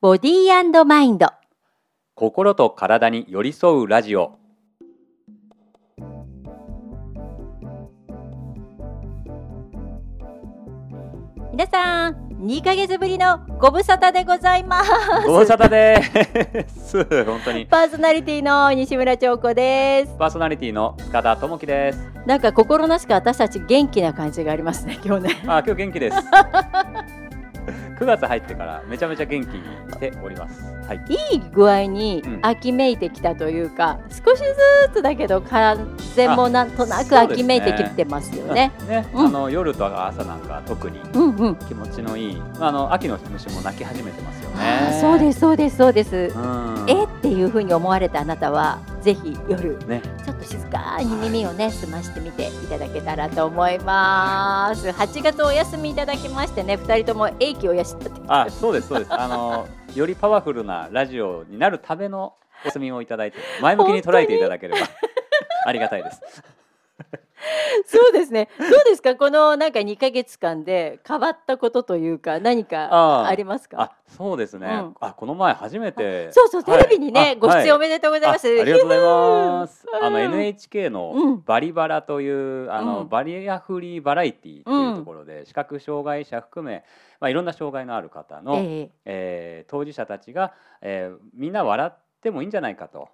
ボディーマインド。心と体に寄り添うラジオ。皆さん2ヶ月ぶりのご無沙汰でございます。ご無沙汰です。本当に。パーソナリティの西村彫子です。パーソナリティの塚田智樹です。なんか心なしか私たち元気な感じがありますね今日ね。あ今日元気です 9月入ってからめちゃめちゃ元気にしております。はい。いい具合にうん。秋めいてきたというか、少しずつだけど風もなんとなく秋めいてきてますよね。ね、うん。あの夜と朝なんか特にうんうん。気持ちのいいあの秋の虫も鳴き始めてますね。ーそうですそうですそうです。うん。えっていう風に思われたあなたはぜひ夜ね。ちょっと静かに耳をね澄ましてみていただけたらと思います。8月お休みいただきましてね2人とも英気を養って。あそうですそうです。あのよりパワフルなラジオになるためのお休みをいただいて前向きに捉えていただければありがたいです そうですね。どうですか？このなんか2ヶ月間で変わったことというか何かあーありますか？あそうですね、うん。あこの前初めて。そうそうテレビにね、はいご出演おあめでとうございます。あありがとうございます。あのうん NHK のうん。バリバラというあの、うん。バリアフリーバラエティっていうところで、視覚障害者含め、まあ、いろんな障害のある方の、え。えー当事者たちが、えーみんな笑ってもいいんじゃないかと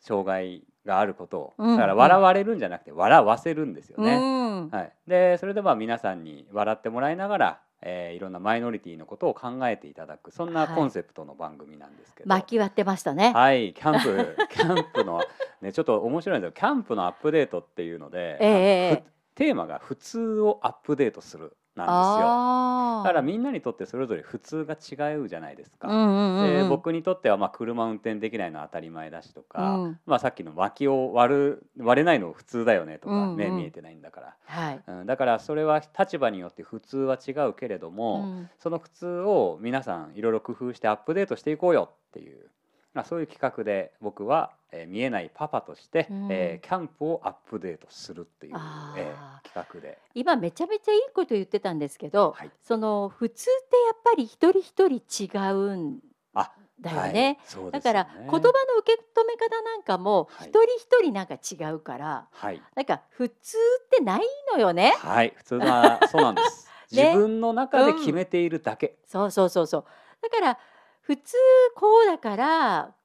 障害があることをうんだから笑われるんじゃなくて笑わせるんですよえね。うん。はい、でそれでまあ皆さんに笑ってもらいながら、えーいろんなマイノリティのことを考えていただくそんなはい。コンセプトの番組なんですけど、巻き割ってましたね。はい。キャンプ キャンプのねちょっと面白いんですよ。キャンプのアップデートっていうので、ええええ。ふテーマが「普通をアップデートする」なんですよ。だからみんなにとってそれぞれ普通が違うじゃないですか。で僕にとってはまあ車運転できないのは当たり前だしとか、うんまあ、さっきの脇を割る割れないの普通だよねとか、うんうん目見えてないんだから、はい。うん、だからそれは立場によって普通は違うけれども、うんその普通を皆さんいろいろ工夫してアップデートしていこうよっていう、まあ、そういう企画で僕は、えー見えないパパとして、うんえーキャンプをアップデートするっていう、えー企画で。今めちゃめちゃいいこと言ってたんですけど、はいその普通ってやっぱり一人一人違うんあだよね。はいねだから言葉の受け止め方なんかもはい一人一人なんか違うから、はいなんか普通ってないのよね。はい、普通はそうなんです。ね自分の中で決めているだけ。そうそうそうそう。だから普通こうだからっ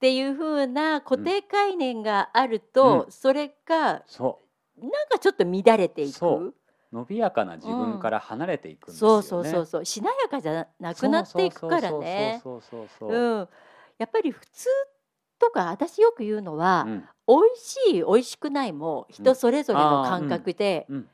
ていう風な固定概念があると、うんそれがそなんかちょっと乱れていく。そうう伸びやかな自分から離れていくんですよね。そうそうそうそうしなやかじゃなくなっていくからね。そうそうそうそうそうそう。うん。やっぱり普通とか私よく言うのは、うん美味しい美味しくないも人それぞれの感覚で、うん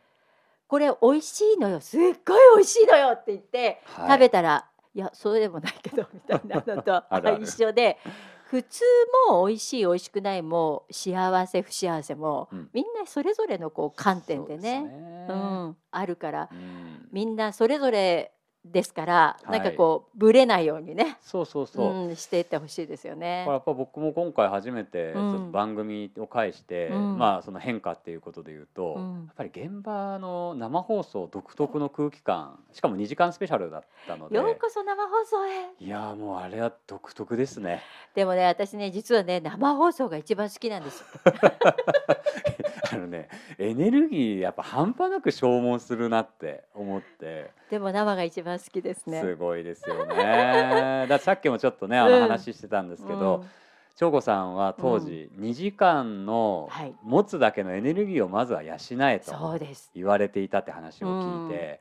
これ美味しいのよすっごい美味しいのよって言って、はい食べたらいやそうでもないけど みたいなのと 一緒で普通も美味しい美味しくないも幸せ不幸せも、うん。みんなそれぞれのこう観点でね。すね。うん、あるから。うん。みんなそれぞれですから、はい。なんかこうぶれないようにね、そうそうそう。うん、していってほしいですよね。これ。やっぱ僕も今回初めて番組を介して、うん。まあその変化っていうことで言うと、うん。やっぱり現場の生放送独特の空気感しかも2時間スペシャルだったので。ようこそ生放送へ。いやーもうあれは独特ですね。でもね私ね実はね生放送が一番好きなんですよ。あのねエネルギーやっぱ半端なく消耗するなって思ってでも生が一番好きですね。すごいですよね。ださっきもちょっとねあのうん話してたんですけど、うん長子さんは当時2時間のはい持つだけのエネルギーをまずは養えそと。言われていたって話を聞いて、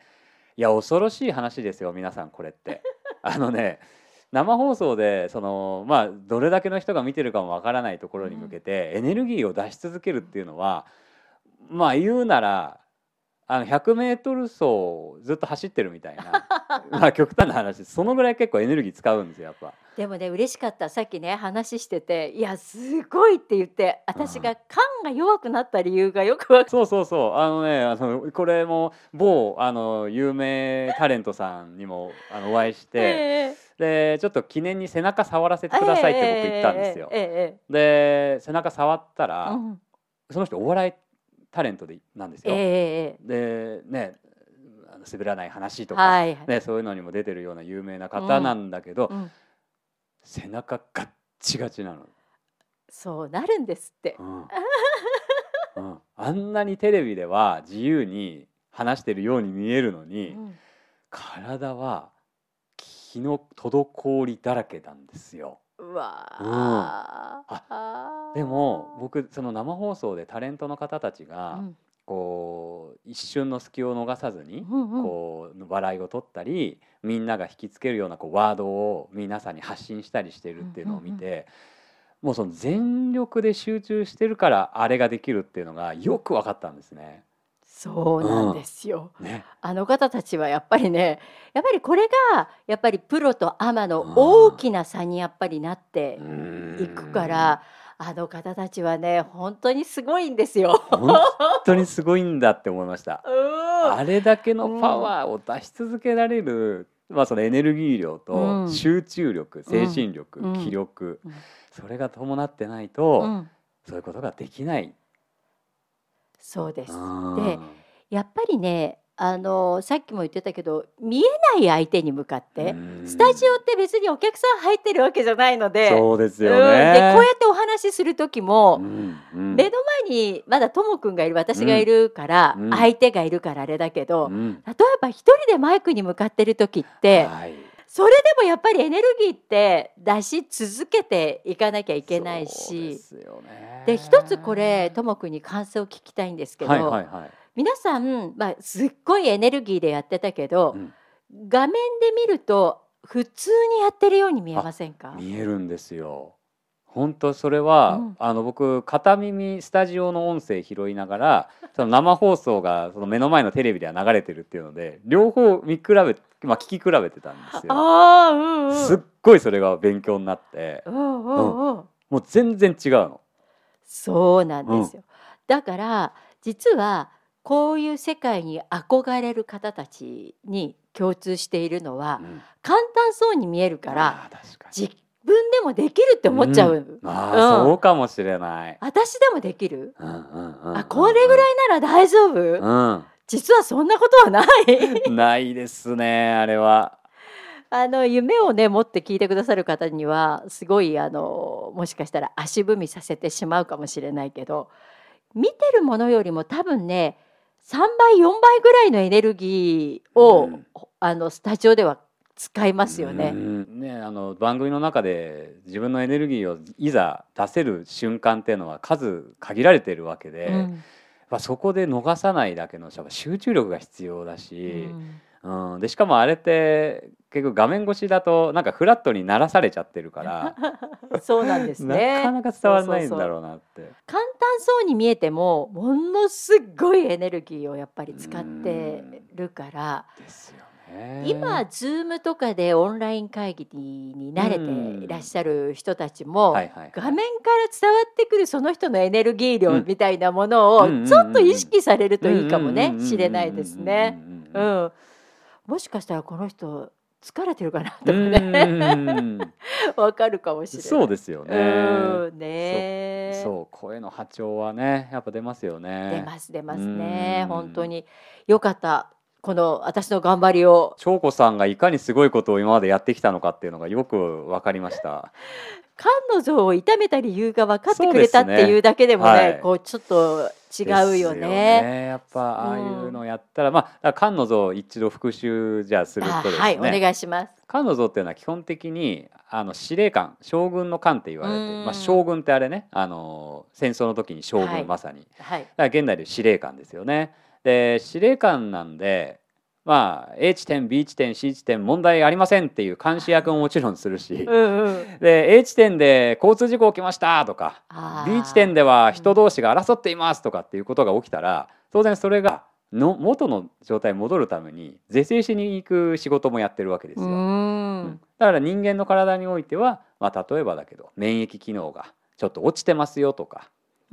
いや恐ろしい話ですよ皆さんこれって。あのね生放送でそのまあどれだけの人が見てるかもわからないところに向けて、エネルギーを出し続けるっていうのはまあ言うならあの 100m 走をずっと走ってるみたいな まあ極端な話そのぐらい結構エネルギー使うんですよやっぱ。でもね嬉しかったさっきね話してていやすごいって言って私が肝が弱くなった理由がよくわかそうそうそう。あのねあのこれも某あの有名タレントさんにもあのお会いして、えでちょっと記念に背中触らせてくださいって僕言ったんですよ。ええええで背中触ったええら、うん。その人お笑いタレントでなんですえよ。ええでねあの滑らない話えとか、はい、ね、そういうのにも出てるような有名な方なんだけど、うん背中ガッチガチなの。そうなるんですってう。んうん、あんなにテレビでは自由に話してるように見えるのうに、ん体は気の滞りだらけなんですよ。うわー。うん。あーでも僕その生放送でタレントの方たちうがん。こう一瞬の隙を逃さずにうんうん。こう笑いを取ったりみんなが引きつけるようなこうワードを皆さんに発信したりしてるっていうのを見うんうんてもうその全力で集中してるからあれができるっていうのがよく分かったんですね。そうなんですよ。ね。あの方たちはやっぱりねやっぱりこれがやっぱりプロとアマの大きな差にやっぱりなっていくからあの方たちはね本当にすごいんですよ。本当にすごいんだって思いました。うん。あれだけのパワーを出し続けられる、まあ、そのエネルギー量うとん。集中力、精神力、うん。気力、うん。それが伴ってないと、うん。そういうことができない。そうです。うんでやっぱりねあのさっきも言ってたけど見えない相手に向かってうん。スタジオって別にお客さん入ってるわけじゃないので。そうですよね。うん。でこうやってお話しする時も、うんうん。目の前にまだともくんがいる私がいるから、うん。相手がいるからあれだけど、うん。例えば一人でマイクに向かってる時って、はいそれでもやっぱりエネルギーって出し続けていかなきゃいけないしで一つこれともくんに感想を聞きたいんですけど、はいはいはい。皆さん、まあ、すっごいエネルギーでやってたけど、うん画面で見ると普通にやってるように見えませんか？見えるんですよ。本当それは、うん。あの僕片耳スタジオの音声拾いながら その生放送がその目の前のテレビでは流れてるっていうので両方見比べ、まあ、聞き比べてたんですよ。ああうんうん。すっごいそれが勉強になって。うんうんうんもう全然違うの。そうなんですよ、だから実はこういう世界に憧れる方たちに共通しているのはうん。簡単そうに見えるからあー確かに。自分でもできるって思っちゃう、あー、うん。そうかもしれない。私でもできる、うんうんうんうんあこれぐらいなら大丈夫、うん。実はそんなことはない。ないですねあれは。あの夢をね持って聞いてくださる方にはすごいあのもしかしたら足踏みさせてしまうかもしれないけど見てるものよりも多分ね3倍4倍ぐらいのエネルギーを、うん。あのスタジオでは使いますようね。んねあの番組の中で自分のエネルギーをいざ出せる瞬間っていうのは数限られてるわけで、うんぱそこで逃さないだけの集中力が必要だうし、んうんでしかもあれって結局画面越しだとなんかフラットにならされちゃってるから そうなんですね。なかなか伝わらないんだろうなって。簡単そうに見えてもものすごいエネルギーをやっぱり使ってるから。ですよね。今、ズームとかでオンライン会議に慣れていらっしゃる人たちも、はいはいはい。画面から伝わってくるその人のエネルギー量うんみたいなものをちょっと意識されるといいかもねうんうんうんうんしれないですね。ううん。ん、もしかしたらこの人疲れてるかなとかうんねうん わかるかもしれない。そうですよね。うん。ねそう声の波長はねやっぱ出ますよね。出ます出ますね。うん。本当に。よかったこの私の頑張りを長子さんがいかにすごいことを今までやってきたのかっていうのがよくわかりました。菅野像を痛めた理由が分かってくれたっていうだけでもねはいこうちょっと違うよですね。やっぱああいうのやったら、まあだから菅野像一度復習じゃあするあとですね。はいお願いします。菅野像っていうのは基本的にあの司令官将軍の官って言われて、うんまあ、将軍ってあれねあの戦争の時に将軍、はいまさにはい。だから現代で司令官ですよね。で司令官なんでまあ A 地点 B 地点 C 地点問題ありませんっていう監視役ももちろんするしうんうん。で A 地点で交通事故起きましたとか B 地点では人同士が争っていますとかっていうことが起きたら当然それがの元の状態に戻るために是正しに行く仕事もやってるわけですうよ。ん。だから人間の体においては、まあ、例えばだけど免疫機能がちょっと落ちてますよとか、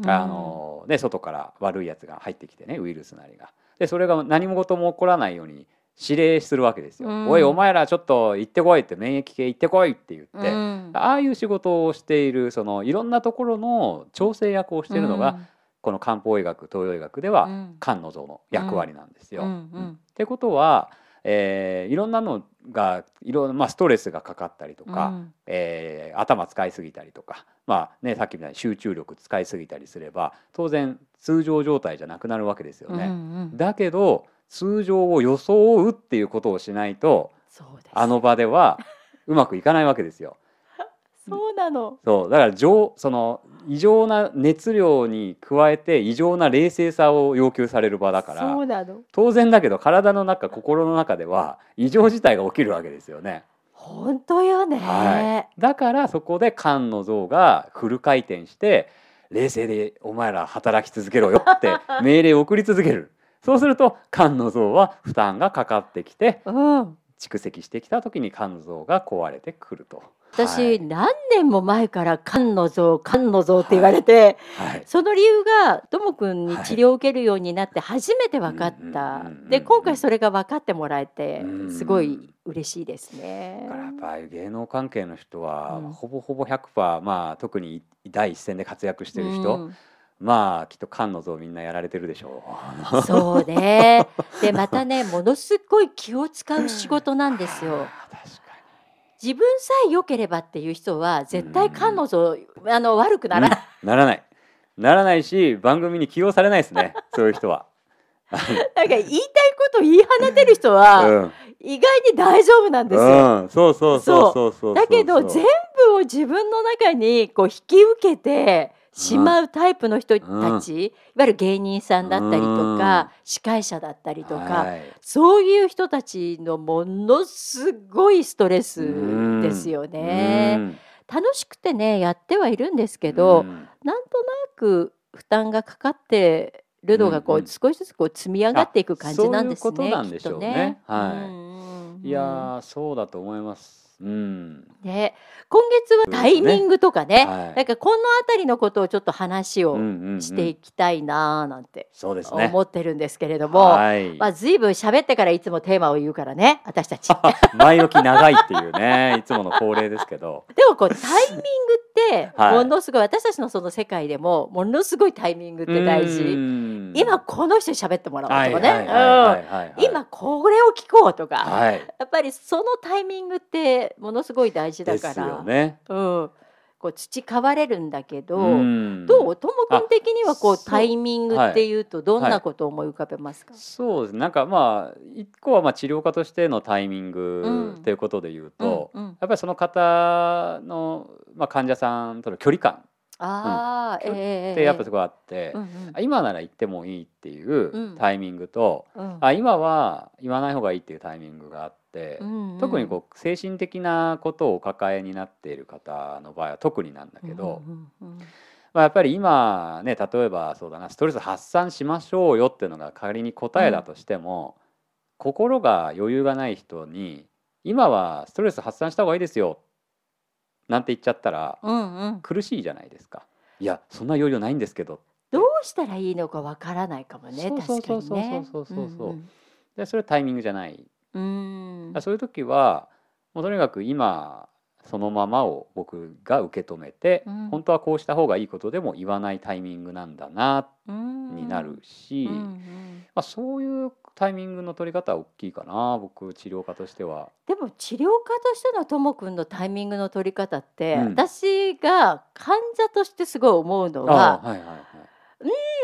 あのね、外から悪いやつが入ってきてねウイルスなりが。でそれが何事も起こらないように指令するわけですよ。うん。おいお前らちょっと行ってこいって免疫系行ってこいって言って、うん。ああいう仕事をしているそのいろんなところの調整役をしているのが、この漢方医学東洋医学ではうん。漢の像の役割なんですよ。うんううん。ん。ってことはえーいろんなのがいろんな、まあ、ストレスがかかったりとか、うんえー頭使いすぎたりとか、まあね、さっきみたいに集中力使いすぎたりすれば当然通常状態じゃなくなるわけですよね。うんうんだけど通常を装うっていうことをしないとあの場ではうまくいかないわけですよ。そうなの。そうだから上その異常な熱量に加えて異常な冷静さを要求される場だからそうなの。当然だけど体の中心の中では異常事態が起きるわけですよね。本当よね、はい、だからそこで菅の像がフル回転して冷静でお前ら働き続けろよって 命令を送り続ける。そうすると菅の像は負担がかかってきてうん。蓄積してきた時に菅の像が壊れてくると。私、はい何年も前から菅の像菅の像って言われて、はいその理由がともくんに治療を受けるようになって初めて分かった、うんうんうんうんで今回それが分かってもらえてうんすごい嬉しいですねだ。からやっぱり芸能関係の人はうんほぼほぼ100%まあ特に第一線で活躍してる人、うんまあきっと菅の像みんなやられてるでしょう。そうね。でまたねものすごい気を使う仕事なんですよ。自分さえ良ければっていう人は絶対彼女あの悪くならない。にならない。ならないし番組に起用されないですね。そういう人は。なんか言いたいこと言い放てる人はうん。意外に大丈夫なんですよ。うん、そうそうそう。そう。だけど全部を自分の中にこう引き受けてしまうタイプの人たち、いわゆる芸人さんだったりとか、司会者だったりとか、はい。そういう人たちのものすごいストレスですよね。うん。楽しくてねやってはいるんですけど、うん。なんとなく負担がかかってるのがこう、うんうん。少しずつこう積み上がっていく感じなんですね。あそういうことなんでしょうね。きっとはい。うんうんうん。いやーそうだと思います。うん。ね、今月はタイミングとかね、はいなんかこの辺りのことをちょっと話をうんうんうんしていきたいなーなんてそうですね。思ってるんですけれども、はい。まあ随分喋ってからいつもテーマを言うからね私たち。前置き長いっていうね、いつもの恒例ですけど。でもこうタイミングって はいものすごい、私たちのその世界でもものすごいタイミングって大事。うん。今この人に喋ってもらおうとかね。今これを聞こうとか、はい。やっぱりそのタイミングってものすごい大事だから、よね。うん、こう培われるんだけど、ん。どう？ともくん的にはこうタイミングっていうとどんなことを思い浮かべますか、そうです。ね。なんかまあ一個はまあ治療家としてのタイミンうグん。っていうことで言うと、うんうん。やっぱりその方のまあ患者さんとの距離感ああ、えやっぱそこがあって、うんうん。あ今なら行ってもいいっていううん。タイミングと、うん。あ今は言わない方がいいっていうタイミングがあって、うんうん。特にこう精神的なことをお抱えになっている方の場合は特になんだけど、うんうんうんまあ、やっぱり今ね例えばそうだなストレス発散しましょうよっていうのが仮に答えだとしても、心が余裕がない人に今はストレス発散した方がいいですよなんて言っちゃったらうんうん。苦しいじゃないですか。いやそんな余裕ないんですけど。どうしたらいいのかわからないかもねそう確かにね。そうそうそう。そうそううん。でそれはタイミングじゃない。うんそういう時はもうとにかく今そのままを僕が受け止めて、うん。本当はこうした方がいいことでも言わないタイミングなんだなうん。になるし、うんうん。まあ、そういうタイミングの取り方は大きいかな僕治療家としては。でも治療家としてのともくんのタイミングの取り方って、うん。私が患者としてすごい思うのはあはいはいはい。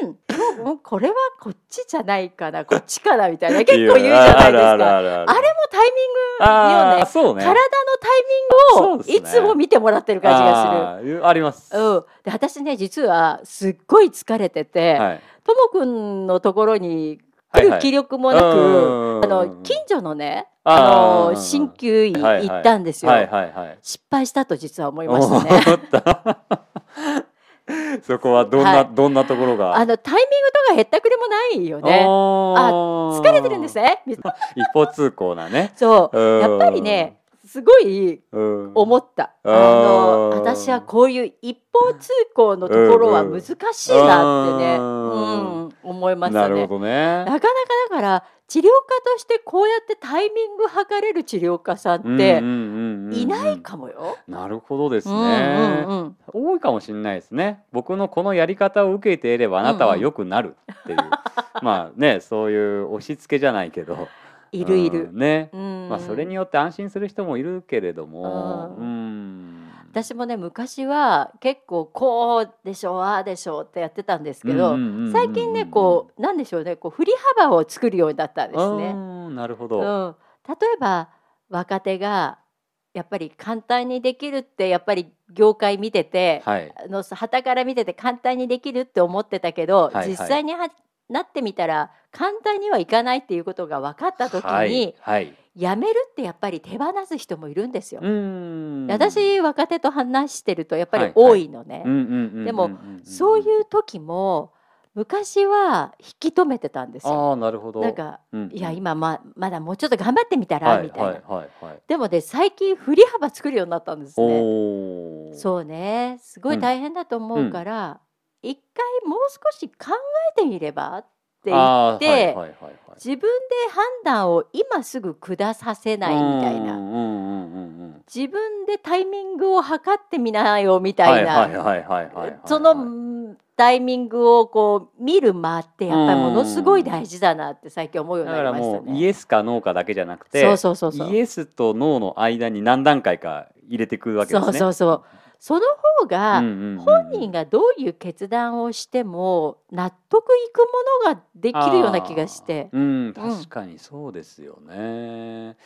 うん今日これはこっちじゃないかなこっちかなみたいな結構言うじゃないですか。あれもタイミングあよね。ね。体のタイミングをいつも見てもらってる感じがあーあります。する。うん、で私ね実はすっごい疲れててはい。ともくんのところに来はいはいる気力もなく、うんあの近所のねあの鍼灸医はいはい行ったんですよ。はいはいはい。失敗したと実は思いましたね。そこはどんな、はいどんなところが？あのタイミングとかへったくれもないよね。あ疲れてるんですね。み 一方通行なね。そううんやっぱりねすごいうん思った。あうんの私はこういう一方通行のところは難しいなってね、ううんん思いましたね。なるほどねな。かなかだから治療家としてこうやってタイミング測れる治療家さんっていないかもよ。なるほどですね、うんうんうん多いかもしれないですね僕のこのやり方を受けていればあなたは良くなるっていう、まあねそういう押し付けじゃないけどいるいる。うんね、うん。まあそれによって安心する人もいるけれども、ううん、私もね昔は結構こうでしょうああでしょうってやってたんですけど、最近ねこうなんでしょうねこう振り幅を作るようになったんですあね。ーなるほうど、ん、例えば若手がやっぱり簡単にできるってやっぱり業界見てて、はい。あの旗から見てて簡単にできるって思ってたけど、はいはい。実際にはなってみたら簡単にはいかないっていうことが分かった時に、はいはい。やめるってやっぱり手放す人もいるんですよ。うん。私若手と話してるとやっぱり多いのね、うんうんうんうんうんでもそういう時も昔は引き止めてたんですよ。ああなるほど。なんかうんいや今ままだもうちょっと頑張ってみたら、はいみたいな、はいはいはい。でもね最近振り幅作るようになったんですね。そうね。すごい大変だと思うから、一回もう少し考えてみればって言って、いはいはいはい。自分で判断を今すぐ下させないみたいな、自分でタイミングを測ってみなよみたいな、そのうんタイミングをこう見る間ってやっぱりものすごい大事だなって最近思うようになりましたね。もうイエスかノーかだけじゃなくてイエスとノーの間に何段階か入れてくるわけですね。そうそうそうその方が、うんうんうんうん本人がどういう決断をしても納得いくものができるような気がしてうん確かにそうですよね。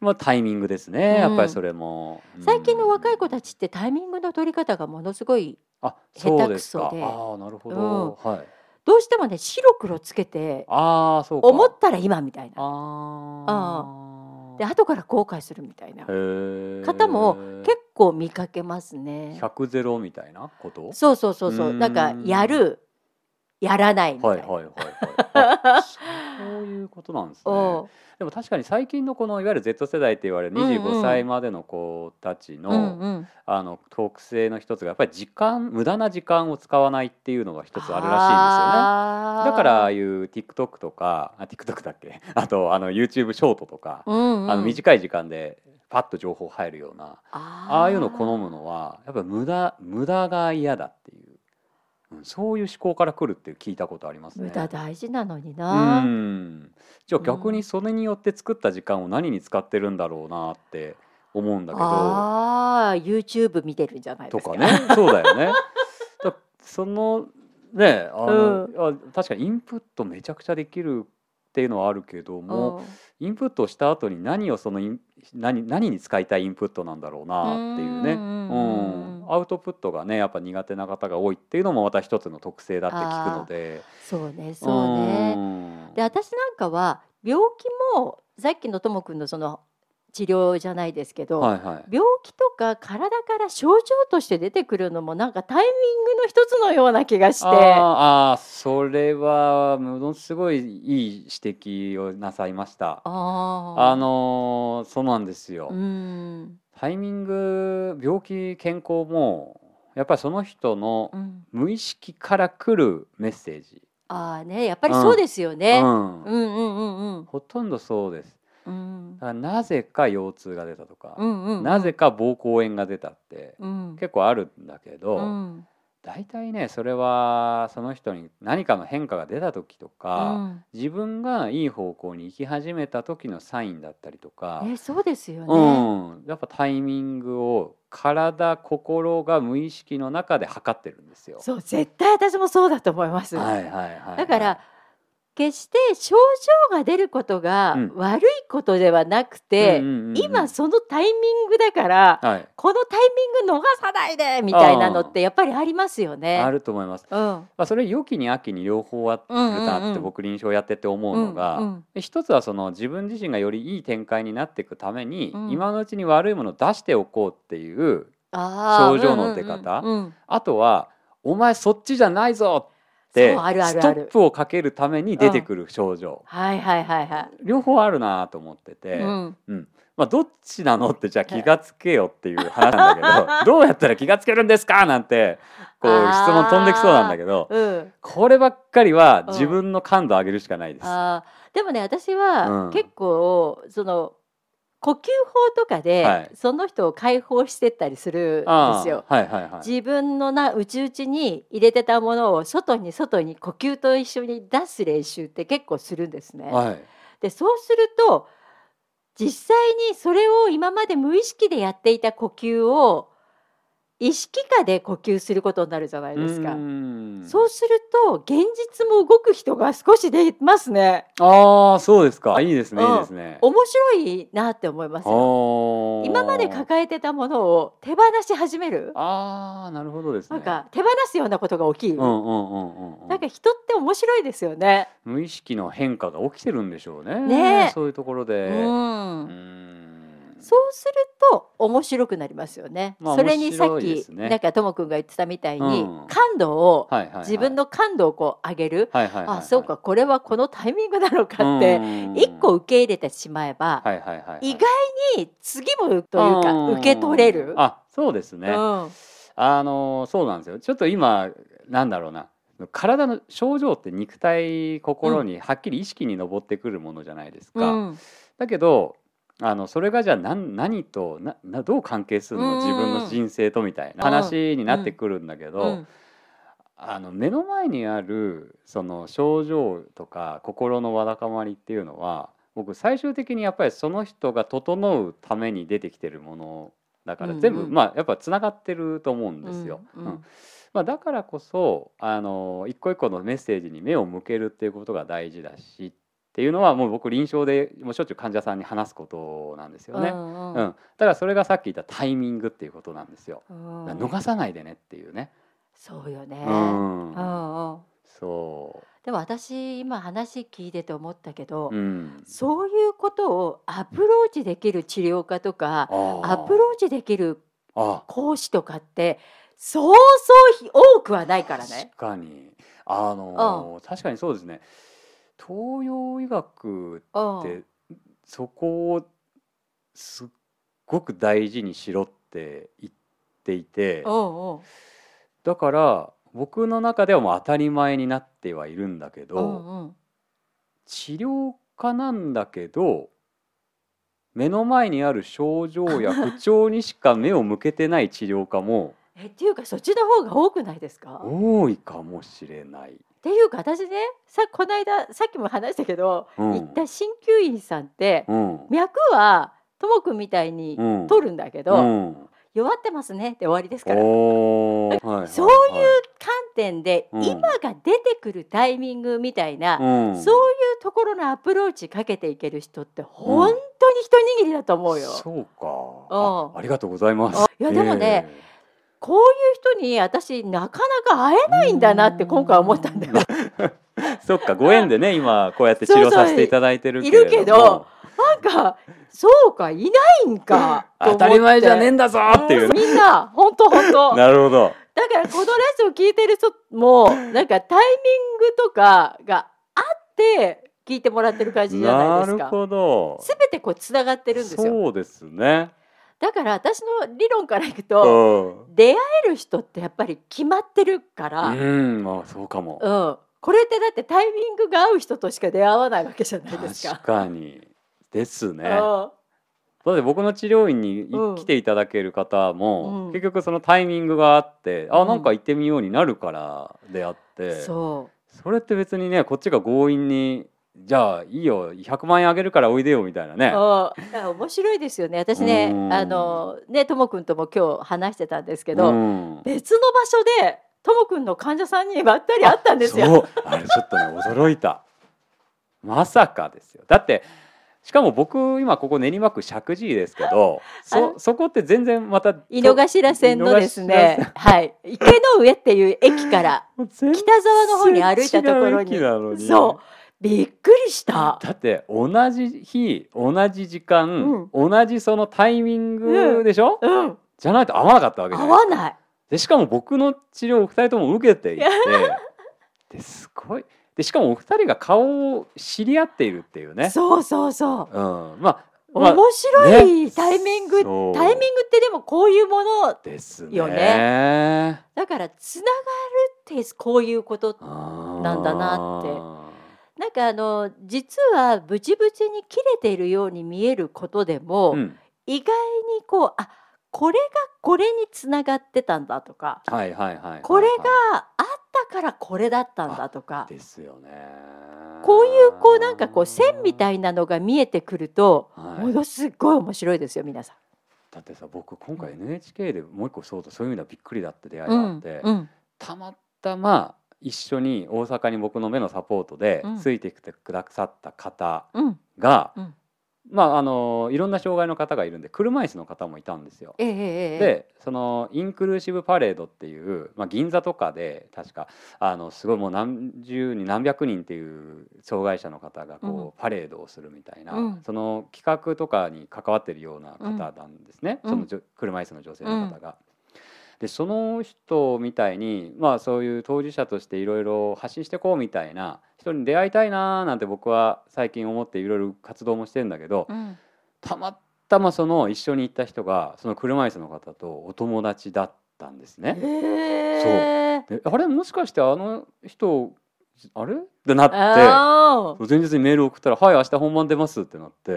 まあタイミングですね、やっぱりそれも。最近の若い子ちたちってタイミングの取り方がものすごいあ下手くそで。ああなるほど、はい。どうしてもね白黒つけてああそうか。思ったら今みたいなああ。で後から後悔するみたいな。方も結構見かけますね。百ゼロみたいなこと？そうそうそうそううなんかやるやらないみたいな。はいはいはいはい。あそういうことなんですね。でも確かに最近のこのいわゆる Z 世代って言われるうんうん25歳までの子たちの、うんうんあの特性の一つがやっぱり時間無駄な時間を使わないっていうのが一つあるらしいんですよね。だからああいう TikTok とかあ TikTok だっけ？あとあの YouTube ショートとか、うんうんあの短い時間でパッと情報入るようなあああいうのを好むのはやっぱ無駄無駄が嫌だっていう、うん、そういう思考から来るって聞いたことありますね。無駄大事なのにうな。んじゃあ逆にそれによって作った時間を何に使ってるんだろうなって思うんだけどああ YouTube 見てるんじゃないですか。とかねそうだよね。だそのねあの、あ確かにインプットめちゃくちゃできるっていうのはあるけども、うん。インプットをした後に何をそのイン何何に使いたいインプットなんだろうなっていうね。うんうんうんうんアウトプットがねやっぱ苦手な方が多いっていうのもまた一つの特性だって聞くので。そうねそうね。ねで私なんかは病気もさっきのともくんのその治療じゃないですけど、はいはい。病気とか体から症状として出てくるのもなんかタイミングの一つのような気がして。あーあーそれはものすごいいい指摘をなさいました。あー。あのーそうなんですよ、うん。タイミング病気健康もやっぱりその人のうん、無意識から来るメッセージ、ああねやっぱりそうですよね。うん。うんうんうんうん。ほとんどそうですからなぜか腰痛が出たとか、なぜか膀胱炎が出たってうん結構あるんだけど、うん大体ねそれはその人に何かの変化が出た時とか、うん自分がいい方向に行き始めた時のサインだったりとか、えそうですよね。うん、やっぱタイミングを体心が無意識の中で測ってるんですよ。そう絶対私もそうだと思います。はいはいはいはい、だから決して症状が出ることがうん。悪いことではなくて、今そのタイミングだからはい、このタイミング逃さないでみたいなのってやっぱりありますよね。あると思います。うん。まあ、それ良きに秋に両方あるなって僕臨床やってて思うのが、うんうん。一つはその自分自身がよりいい展開になっていくために、うん。今のうちに悪いものを出しておこうっていう症状の出方。あとは「お前そっちじゃないぞ!」ってそうあるあストップをかけるために出てくる症状、はいはいはいはい。両方あるなと思ってて、うん。まあ、どっちなのってじゃあ気がつけよっていう話なんだけど どうやったら気がつけるんですかなんてこう質問飛んできそうなんだけどうんこればっかりはうん。自分の感度を上げるしかないです。あー。でもね私うん。は結構その呼吸法とかで、はいその人を解放してったりするんですよ。はいはいはい。自分のな内々に入れてたものを外に外に呼吸と一緒に出す練習って結構するんですね。はい。でそうすると実際にそれを今まで無意識でやっていた呼吸を意識下で呼吸することになるじゃないですか。そうすると現実も動く人が少し出ますね。ああ、そうですか。いいですね、いいですね。面白いなって思いますよ。今まで抱えてたものを手放し始める？ああ、なるほどですね。なんか手放すようなことが起きる。うんうんうんうん。なんか人って面白いですよね。無意識の変化が起きてるんでしょうね。ね、そういうところで。うん。うんそうすると面白くなりますよね。まあ、それにさっき、ね、なんかともくんが言ってたみたいに、うん、感度を、はいはいはい、自分の感度をこう上げる、はいはいはいはい、あそうかこれはこのタイミングなのかって一個受け入れてしまえば、はいはいはいはい、意外に次もというか受け取れる。あそうですね、うん、あのそうなんですよ。ちょっと今なんだろうな。体の症状って肉体心にはっきり意識に上ってくるものじゃないですか。うん、だけどあのそれがじゃあ何何とななどう関係するの？自分の人生とみたいな話になってくるんだけど、うん、あの目の前にあるその症状とか心のわだかまりっていうのは僕最終的にやっぱりその人が整うために出てきてるものだから全部、うん。うん、まあやっぱつながってると思うんですよ。うん、うん。まあ、だからこそあの一個一個のメッセージに目を向けるっていうことが大事だしっていうのはもう僕臨床でもうしょっちゅう患者さんに話すことなんですよね。うん、うん、ただそれがさっき言ったタイミングっていうことなんですよ。逃さないでねっていうね。そうよね。うん。うん、そう。でも私今話聞いてて思ったけど、うん、そういうことをアプローチできる治療家とかアプローチできる講師とかってそうそう多くはないからね。確かにあの、確かにそうですね。東洋医学ってそこをすっごく大事にしろって言っていてだから僕の中ではもう当たり前になってはいるんだけど治療家なんだけど目の前にある症状や不調にしか目を向けてない治療家も えっていうかそっちの方が多くないですか？多いかもしれない。っていうか私ねさこの間さっきも話したけど、うん、行った鍼灸院さんって、うん、脈はともくんみたいに取るんだけど、うん、弱ってますねって終わりですから、はい、そういう観点で、今が出てくるタイミングみたいな、そういうところのアプローチかけていける人って本当に一握りだと思うよ。そうか。あありがとうございます。いやでもね、えーこういう人に私なかなか会えないんだなって今回思ったんだよ。そっかご縁でね今こうやって治療させていただいてるけいるけどなんかそうかいないんか当たり前じゃねえんだぞっていう、みんな本当本当。なるほど。だからこのラジオ聞いてる人もなんかタイミングとかがあって聞いてもらってる感じじゃないですか。なるほど。全てこうつながってるんですよ。そうですねだから私の理論からいくと、うん、出会える人ってやっぱり決まってるからうん。まあそうかも、うん、これってだってタイミングが合う人としか出会わないわけじゃないですか。確かに。ですね、だって僕の治療院に来ていただける方も、うん、結局そのタイミングがあって、うん、あなんか行ってみようになるからであって、そう。それって別にねこっちが強引にじゃあいいよ100万円あげるからおいでよみたいなね。面白いですよね。私ねあのねともくんとも今日話してたんですけど別の場所でともくんの患者さんにばったり会ったんですよ。あれちょっとね驚いた。まさかですよ。だってしかも僕今ここ練馬区石神井ですけど そそこって全然また井の頭線のですね。はい。池の上っていう駅から 北沢の方に歩いたところに。そうびっくりした。だって同じ日同じ時間、うん、同じそのタイミングでしょ、うん、うん、じゃないと合わなかったわけじゃない合わない。でしかも僕の治療を2人とも受けていて ですごい。でしかもお二人が顔を知り合っているっていうね。そうそうそう、うん、まあ面白いタイミング、ね、タイミングってでもこういうものですよね。だからつながるってこういうことなんだなってなんかあの実はブチブチに切れているように見えることでも、うん、意外にこうあこれがこれにつながってたんだとか、はいはいはい、これがあったからこれだったんだとかですよね。ここういうこうなんかこう線みたいなのが見えてくるとはい。ものすごい面白いですよ皆さだってさ僕今回 NHK でもう一個そうだそういう意味ではびっくりだって出会いん。があって、うん。たまたま一緒に大阪に僕の目のサポートでうん。ついてきてくださった方うん。が、うん。まああのいろんな障害の方がいるんで車椅子の方もいたんですよ。ええええええ。でそのインクルーシブパレードっていう、まあ、銀座とかで確かあのすごいもう何十人何百人っていう障害者の方がこう、パレードをするみたいな、うん。その企画とかに関わってるような方なんですね、うん。その車椅子の女性の方が。でその人みたいにまあそういう当事者としていろいろ発信していこうみたいな人に出会いたいなーなんて僕は最近思っていろいろ活動もしてるんだけど、うん。たまたまその一緒に行った人がその車椅子の方とお友達だったんですね。へえであれもしかしてあの人あれ？ってなって前日にメール送ったら「はい明日本番出ます」ってなって。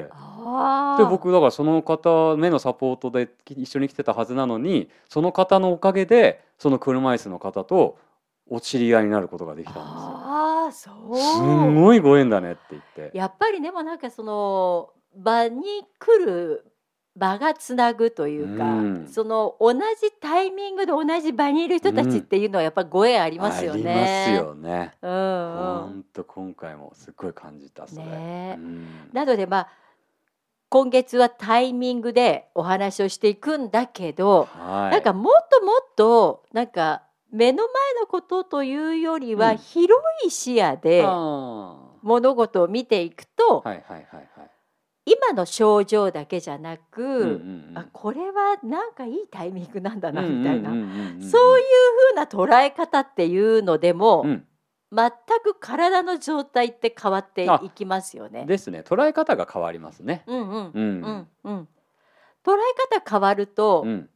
で僕だからその方目のサポートで一緒に来てたはずなのにその方のおかげでその車椅子の方とお知り合いになることができたんですよ。すう。んごいご縁だねって言って。やっぱりでもなんかその場に来る場がつなぐというか、うんその同じタイミングで同じ場にいる人たちっていうのはやっぱりご縁ありますよね。ありますよね。うんうん本当今回もすっごい感じたそれ。ねうんなのでまあ今月はタイミングでお話をしていくんだけど、はい。なんかもっともっとなんか目の前のことというよりはうん広い視野であ物事を見ていくと、ーはいはいはいはい。今の症状だけじゃなく、うんうんうん。あこれはなんかいいタイミングなんだなみたいな、そういう風な捉え方っていうのでも、うん。全く体の状態って変わっていきますよね。ですね。捉え方が変わりますね。うんうん。ううんんうん。捉え方変わると、うん。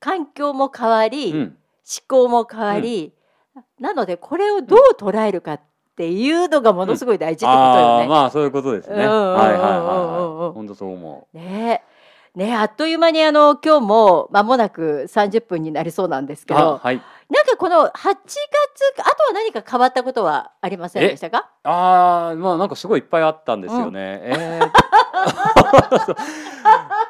環境も変わり、思うん。考も変わり、なのでこれをどう捉えるかっていうのがものすごい大事ってことあよね。あまあそういうことですね。はいうんうんうんうんはいはいはい。本当そう思ねえねえあっという間にあの今日も間もなく30分になりそうなんですう。けどあはい。なんかこの8月あとは何か変わったことはありませんでしたか？ああまあなんかすごいいっぱいあったんですよね。えー そう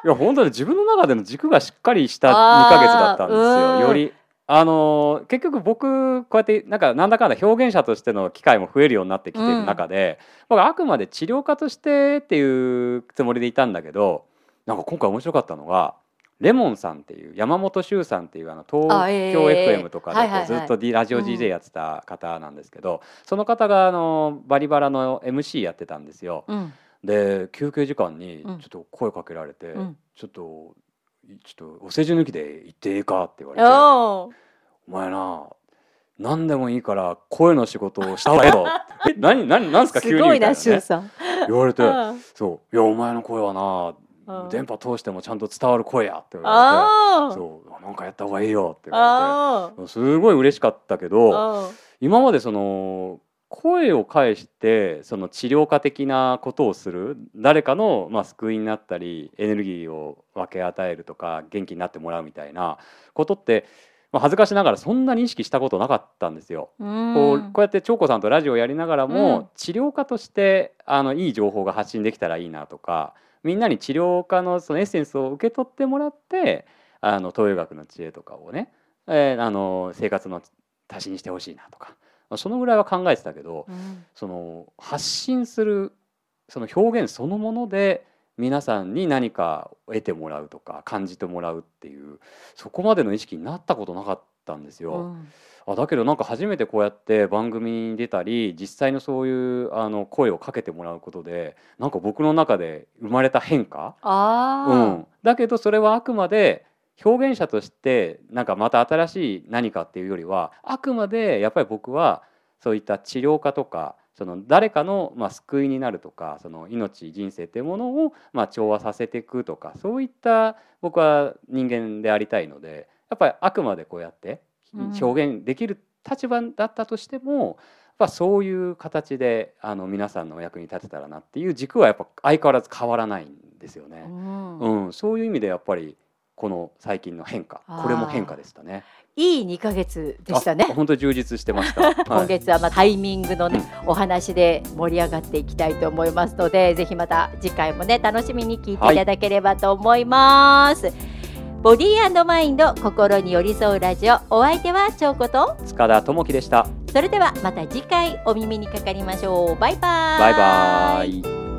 いや本当に自分の中での軸がしっかりした2ヶ月だったんですよ。よりあのー結局僕こうやってなんかなんだかんだ表現者としての機会も増えるようになってきてる中で、僕はあくまで治療家としてっていうつもりでいたんだけどなんか今回面白かったのがレモンさんっていう山本周さんっていうあの東京ー FM とかでこうずっと D ラジオうん。DJ やってた方なんですけど、その方があのバリバラの MC やってたんですよ。うん。で休憩時間にうん。ちょっと声かけられて「うん。ちょっとちょっとお世辞抜きで行っていいか?」って言われて「お前な何でもいいから声の仕事をした方がいいぞ」え何何何すか急にみたいな、ね。言われてうん「そういやお前の声はうん。な電波通してもちゃんと伝わる声や」って言われて「そう。なんかやった方がいいよ」って言わあれて。すごい嬉しかったけーど今までその声を介してその治療家的なことをする誰かのまあ救いになったりエネルギーを分け与えるとか元気になってもらうみたいなことって、まあ、恥ずかしながらそんなに意識したことなかったんですよ。うんこうこうやって長子さんとラジオやりながらも、うん治療家としてあのいい情報が発信できたらいいなとかみんなに治療家のそのエッセンスを受け取ってもらってあの東洋学の知恵とかをね、えーあの生活の足しにしてほしいなとかまあそのぐらいは考えてたけどうん。その発信するその表現そのもので皆さんに何かを得てもらうとか感じてもらうっていうそこまでの意識になったことなかったんですよ。うん。あだけどなんか初めてこうやって番組に出たり実際のそういうあの声をかけてもらうことでなんか僕の中で生まれた変化、うん、だけどそれはあくまで表現者としてなんかまた新しい何かっていうよりはあくまでやっぱり僕はそういった治療家とかその誰かのまあ救いになるとかその命人生っていうものをまあ調和させていくとかそういった僕は人間でありたいのでやっぱりあくまでこうやってうん。表現できる立場だったとしても、やっぱそういう形であの皆さんのお役に立てたらなっていう軸はやっぱ相変わらず変わらないんですようね。ん。うん、そういう意味でやっぱりこの最近の変化これも変化でしたね。いい2ヶ月でしたねあ。本当に充実してました。今月はまあタイミングのね、うお話で盛り上がっていきたいと思いますのでぜひまた次回もね楽しみに聞いていただければと思います、ボディーマインド心に寄り添うラジオお相手は長子と塚田智樹でした。それではまた次回お耳にかかりましょうバイバイバイバイ。